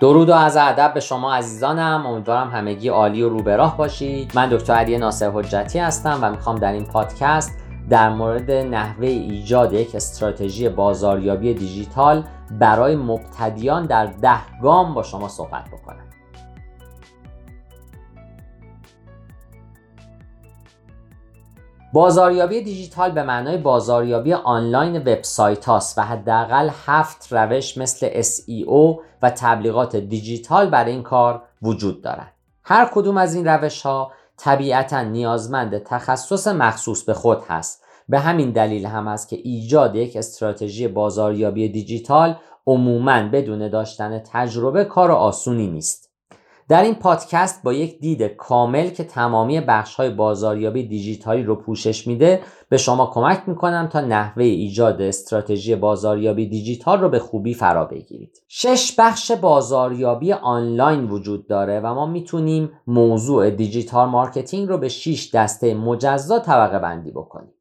درود و از ادب به شما عزیزانم. امیدوارم همگی عالی و روبراه باشید. من دکتر علی ناصر حجتی هستم و می‌خوام در این پادکست در مورد نحوه ایجاد یک استراتژی بازاریابی دیجیتال برای مبتدیان در ده گام با شما صحبت بکنم. بازاریابی دیجیتال به معنای بازاریابی آنلاین وبسایت هاست و حداقل هفت روش مثل SEO و تبلیغات دیجیتال برای این کار وجود دارند. هر کدوم از این روش ها طبیعتا نیازمند تخصص مخصوص به خود هست به همین دلیل هم است که ایجاد یک استراتژی بازاریابی دیجیتال عموما بدون داشتن تجربه کار آسونی نیست در این پادکست با یک دید کامل که تمامی بخش های بازاریابی دیجیتالی رو پوشش میده به شما کمک می‌کنم تا نحوه ایجاد استراتژی بازاریابی دیجیتال رو به خوبی فرا بگیرید. شش بخش بازاریابی آنلاین وجود داره و ما می‌تونیم موضوع digital marketing رو به 6 دسته مجزا طبقه بندی بکنیم.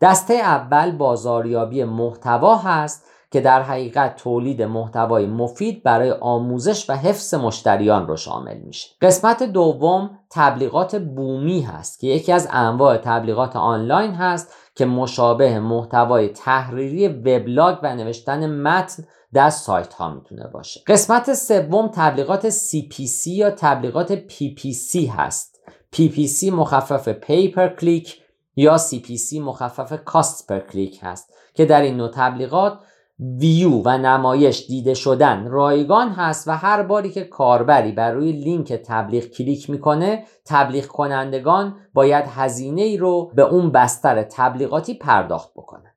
دسته اول بازاریابی محتوا هست که در حقیقت تولید محتوای مفید برای آموزش و حفظ مشتریان رو شامل میشه. قسمت دوم تبلیغات بومی هست که یکی از انواع تبلیغات آنلاین هست که مشابه محتوای تحریری وبلاگ و نوشتن متن در سایت ها می‌تونه باشه. قسمت سوم تبلیغات CPC یا تبلیغات PPC هست. PPC مخفف pay per click یا CPC مخفف cost per click هست که در این نوع تبلیغات ویو و نمایش دیده شدن رایگان هست و هر باری که کاربری بر روی لینک تبلیغ کلیک می‌کنه تبلیغ کنندگان باید هزینه ای رو به اون بستر تبلیغاتی پرداخت بکنه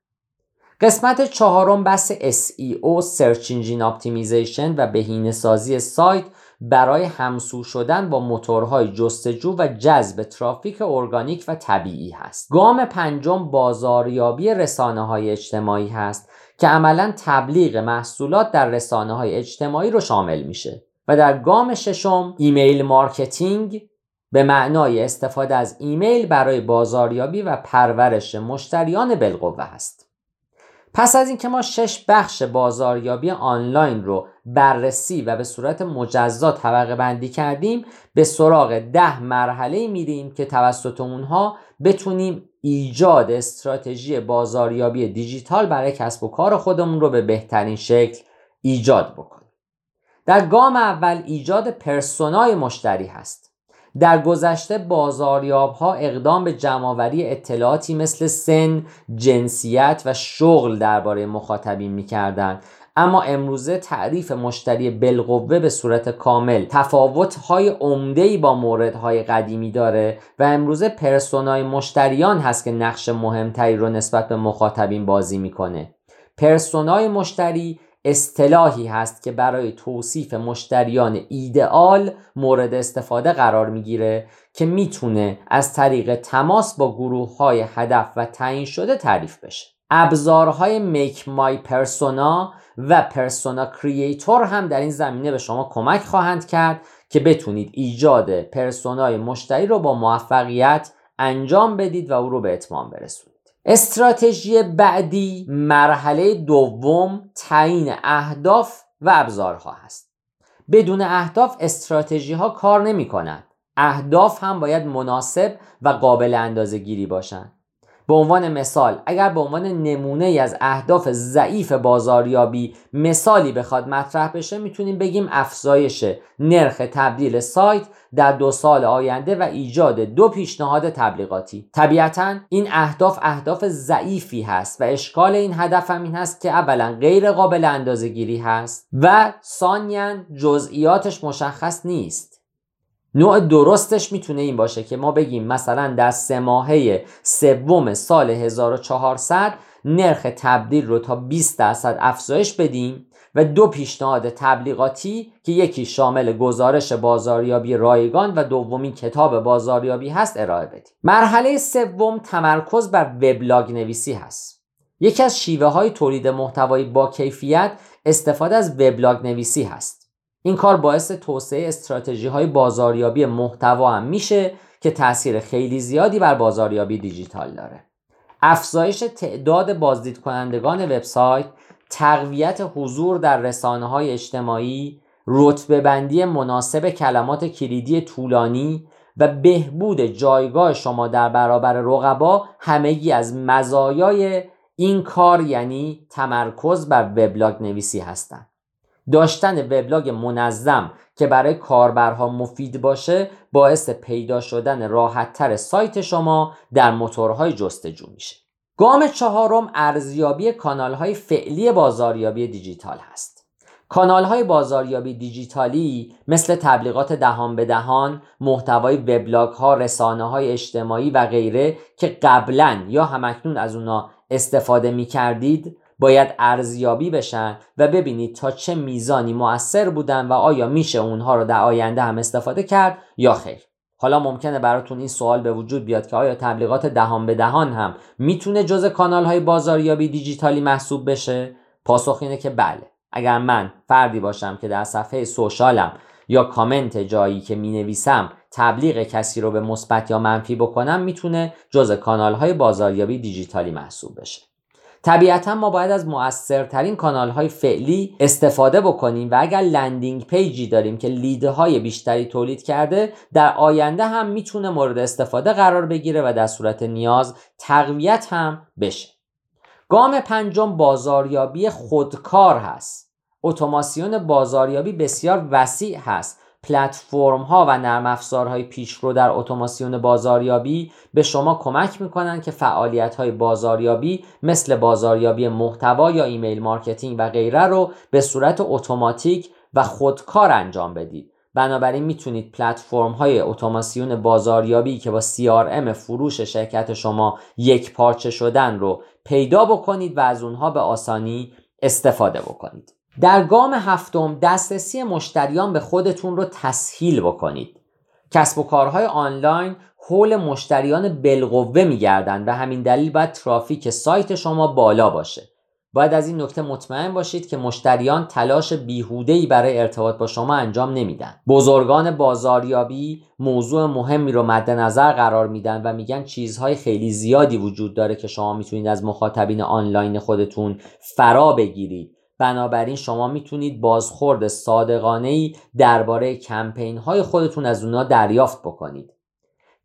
قسمت چهارم بحث SEO Search Engine Optimization و بهینه سازی سایت برای همسو شدن با موتورهای جستجو و جذب ترافیک ارگانیک و طبیعی هست. گام پنجم بازاریابی رسانه های اجتماعی هست. که عملا تبلیغ محصولات در رسانه های اجتماعی رو شامل میشه و در گام ششم email marketing به معنای استفاده از ایمیل برای بازاریابی و پرورش مشتریان بالقوه هست. پس از اینکه ما شش بخش بازاریابی آنلاین رو بررسی و به صورت مجزا طبقه بندی کردیم به سراغ ده مرحله میریم که توسط اونها بتونیم ایجاد استراتژی بازاریابی دیجیتال برای کسب و کار خودمون رو به بهترین شکل ایجاد بکنیم. در گام اول ایجاد پرسونای مشتری هست. در گذشته بازاریاب ها اقدام به جمعآوری اطلاعاتی مثل سن، جنسیت و شغل درباره مخاطبین می‌کردند. اما امروزه تعریف مشتری بالقوه به صورت کامل تفاوت‌های عمده‌ای با موردهای قدیمی داره و امروزه پرسونای مشتریان هست که نقش مهمتری رو نسبت به مخاطبین بازی می‌کنه. پرسونای مشتری اصطلاحی هست که برای توصیف مشتریان ایدئال مورد استفاده قرار می‌گیره که می‌تونه از طریق تماس با گروه های هدف و تعیین شده تعریف بشه. ابزارهای میک مای پرسونا و پرسونا کریئتور هم در این زمینه به شما کمک خواهند کرد که بتونید ایجاد پرسونای مشتری رو با موفقیت انجام بدید و او رو به اتمام برسونید. استراتژی بعدی مرحله دوم تعیین اهداف و ابزارها هست. بدون اهداف استراتژی ها کار نمی کنند اهداف هم باید مناسب و قابل اندازه گیری باشند. به عنوان مثال اگر به عنوان نمونه ای از اهداف ضعیف بازاریابی مثالی بخواد مطرح بشه می‌تونیم بگیم افزایش نرخ تبدیل سایت در دو سال آینده و ایجاد دو پیشنهاد تبلیغاتی. طبیعتا این اهداف اهداف ضعیفی هست و اشکال این هدف هم این هست که اولا غیر قابل اندازه گیری هست و ثانیا جزئیاتش مشخص نیست. نوع درستش می‌تونه این باشه که ما بگیم مثلا در سه ماهه سوم سال 1400 نرخ تبدیل رو تا 20 درصد افزایش بدیم و دو پیشنهاد تبلیغاتی که یکی شامل گزارش بازاریابی رایگان و دومین کتاب بازاریابی هست ارائه بدیم. مرحله سوم تمرکز بر وبلاگ نویسی هست. یکی از شیوه های تولید محتوایی با کیفیت استفاده از وبلاگ نویسی هست. این کار باعث توسعه استراتژی های بازاریابی محتوا هم میشه که تاثیر خیلی زیادی بر بازاریابی دیجیتال داره افزایش تعداد بازدید کنندگان وبسایت تقویت حضور در رسانه های اجتماعی رتبه بندی مناسب کلمات کلیدی طولانی و بهبود جایگاه شما در برابر رقبا همگی از مزایای این کار یعنی تمرکز بر وبلاگ نویسی هستند. داشتن وبلاگ منظم که برای کاربرها مفید باشه باعث پیدا شدن راحتتر سایت شما در موتورهای جستجو میشه. گام چهارم ارزیابی کانالهای فعلی بازاریابی دیجیتال هست. کانال های بازاریابی دیجیتالی مثل تبلیغات دهان به دهان، محتوای وبلاگ ها، رسانه های اجتماعی و غیره که قبلا یا همکنون از اونا استفاده می کردید باید ارزیابی بشن و ببینید تا چه میزانی مؤثر بودن و آیا میشه اونها رو در آینده هم استفاده کرد یا خیر. حالا ممکنه براتون این سوال به وجود بیاد که آیا تبلیغات دهان به دهان هم می‌تونه جز کانال های بازاریابی دیجیتالی محسوب بشه؟ پاسخ اینه که بله. اگر من فردی باشم که در صفحه social م یا کامنت جایی که می نویسم تبلیغ کسی رو به مثبت یا منفی بکنم می‌تونه جز کانال های بازاریابی دیجیتالی محسوب بشه. طبیعتا ما باید از مؤثرترین کانال های فعلی استفاده بکنیم و اگر landing page ی داریم که lead های بیشتری تولید کرده در آینده هم می‌تونه مورد استفاده قرار بگیره و در صورت نیاز تقویت هم بشه. گام پنجم بازاریابی خودکار هست. اتوماسیون بازاریابی بسیار وسیع هست. پلتفرم ها و نرم افزارهای پیشرو در اتوماسیون بازاریابی به شما کمک می‌کنن که فعالیت های بازاریابی مثل بازاریابی محتوا یا email marketing و غیره رو به صورت اتوماتیک و خودکار انجام بدید. بنابراین می‌تونید پلتفرم های اتوماسیون بازاریابی که با CRM فروش شرکت شما یک پارچه شدن رو پیدا بکنید و از اونها به آسانی استفاده بکنید. در گام هفتم دسترسی مشتریان به خودتون رو تسهیل بکنید کسب و کارهای آنلاین حول مشتریان بالقوه میگردند و همین دلیل باید ترافیک سایت شما بالا باشه باید از این نکته مطمئن باشید که مشتریان تلاش بیهوده‌ای برای ارتباط با شما انجام نمیدن. بزرگان بازاریابی موضوع مهمی رو مد نظر قرار میدن و میگن چیزهای خیلی زیادی وجود داره که شما می‌تونید از مخاطبین آنلاین خودتون فرا بگیرید. بنابراین شما می‌تونید بازخورد صادقانه ای درباره کمپین های خودتون از اونا دریافت بکنید.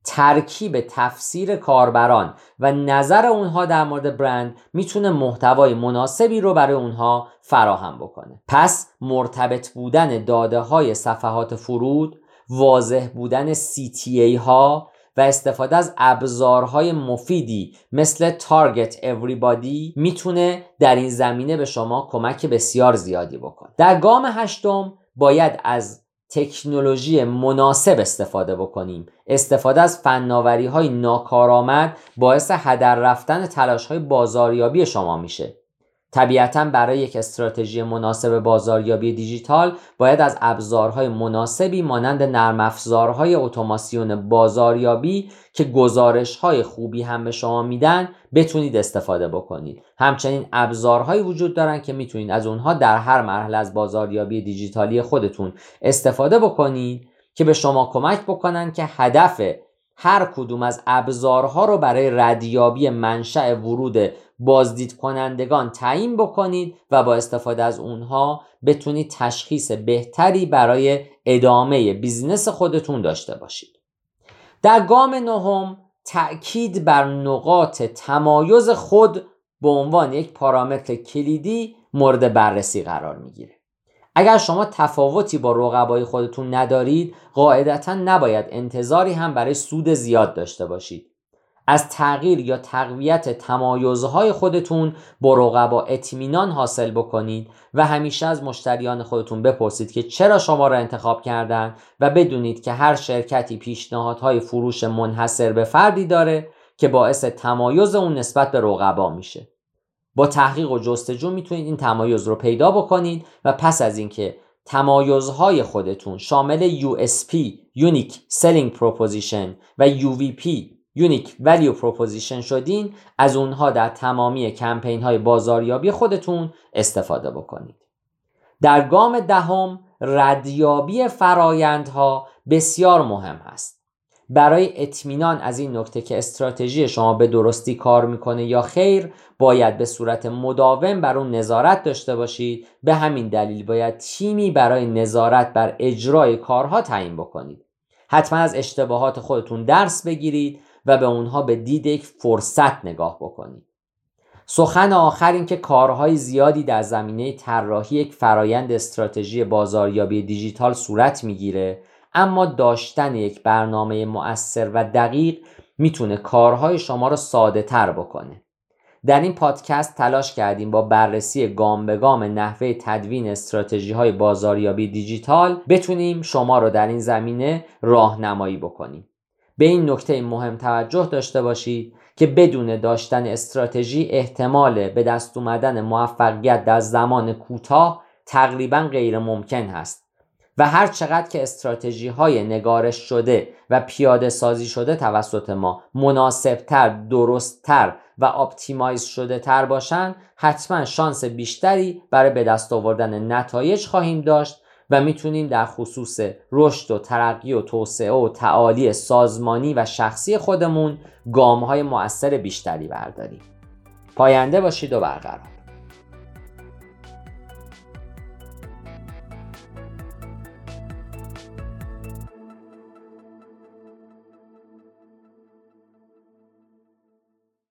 ترکیب تفسیر کاربران و نظر اونها در مورد برند می‌تونه محتوای مناسبی رو برای اونها فراهم بکنه پس مرتبط بودن داده های صفحات فرود واضح بودن CTA ها و استفاده از ابزارهای مفیدی مثل تارگت everybody می‌تونه در این زمینه به شما کمک بسیار زیادی بکنه. در گام هشتم باید از تکنولوژی مناسب استفاده بکنیم. استفاده از فناوری های ناکارآمد باعث هدر رفتن تلاش های بازاریابی شما میشه. طبیعتا برای یک استراتژی مناسب بازاریابی دیجیتال باید از ابزارهای مناسبی مانند نرم افزارهای اتوماسیون بازاریابی که گزارشهای خوبی هم به شما میدن بتونید استفاده بکنید. همچنین ابزارهایی وجود دارن که می‌تونید از اونها در هر مرحله از بازاریابی دیجیتالی خودتون استفاده بکنید که به شما کمک بکنن که هدف هر کدوم از ابزارها رو برای ردیابی منشأ ورود بازدید کنندگان تعیین بکنید و با استفاده از اونها بتونید تشخیص بهتری برای ادامه business خودتون داشته باشید. در گام نهم تأکید بر نقاط تمایز خود به عنوان یک پارامتر کلیدی مورد بررسی قرار می‌گیره. اگر شما تفاوتی با رقبای خودتون ندارید قاعدتا نباید انتظاری هم برای سود زیاد داشته باشید. از تغییر یا تقویت تمایزهای خودتون با رقبا اطمینان حاصل بکنید و همیشه از مشتریان خودتون بپرسید که چرا شما را انتخاب کردن و بدونید که هر شرکتی پیشنهادهای فروش منحصر به فردی داره که باعث تمایز اون نسبت به رقبا میشه. با تحقیق و جستجو می‌تونید این تمایز رو پیدا بکنید و پس از اینکه تمایزهای خودتون شامل USP Unique Selling Proposition و UVP Unique Value Proposition شدین از اونها در تمامی کمپین های بازاریابی خودتون استفاده بکنید. در گام دهم ردیابی فرایندها بسیار مهم است. برای اطمینان از این نکته که استراتژی شما به درستی کار می‌کنه یا خیر باید به صورت مداوم بر اون نظارت داشته باشید. به همین دلیل باید تیمی برای نظارت بر اجرای کارها تعیین بکنید. حتما از اشتباهات خودتون درس بگیرید. و به اونها به دید یک فرصت نگاه بکنید سخن آخر این که کارهای زیادی در زمینه طراحی یک فرایند استراتژی بازاریابی دیجیتال صورت می‌گیره اما داشتن یک برنامه مؤثر و دقیق می‌تونه کارهای شما رو ساده تر بکنه. در این پادکست تلاش کردیم با بررسی گام به گام نحوه تدوین استراتژی های بازاریابی دیجیتال بتونیم شما رو در این زمینه راهنمایی بکنیم. به این نکته مهم توجه داشته باشید که بدون داشتن استراتژی احتمال به دست اومدن موفقیت در زمان کوتاه تقریبا غیر ممکن هست و هر چقدر که استراتژی های نگارش شده و پیاده سازی شده توسط ما مناسبتر، درستتر و optimize شده تر باشن حتما شانس بیشتری برای به دست آوردن نتایج خواهیم داشت و می‌تونیم در خصوص رشد و ترقی و توسعه و تعالی سازمانی و شخصی خودمون گام های مؤثر بیشتری برداریم. پاینده باشید و برقرار.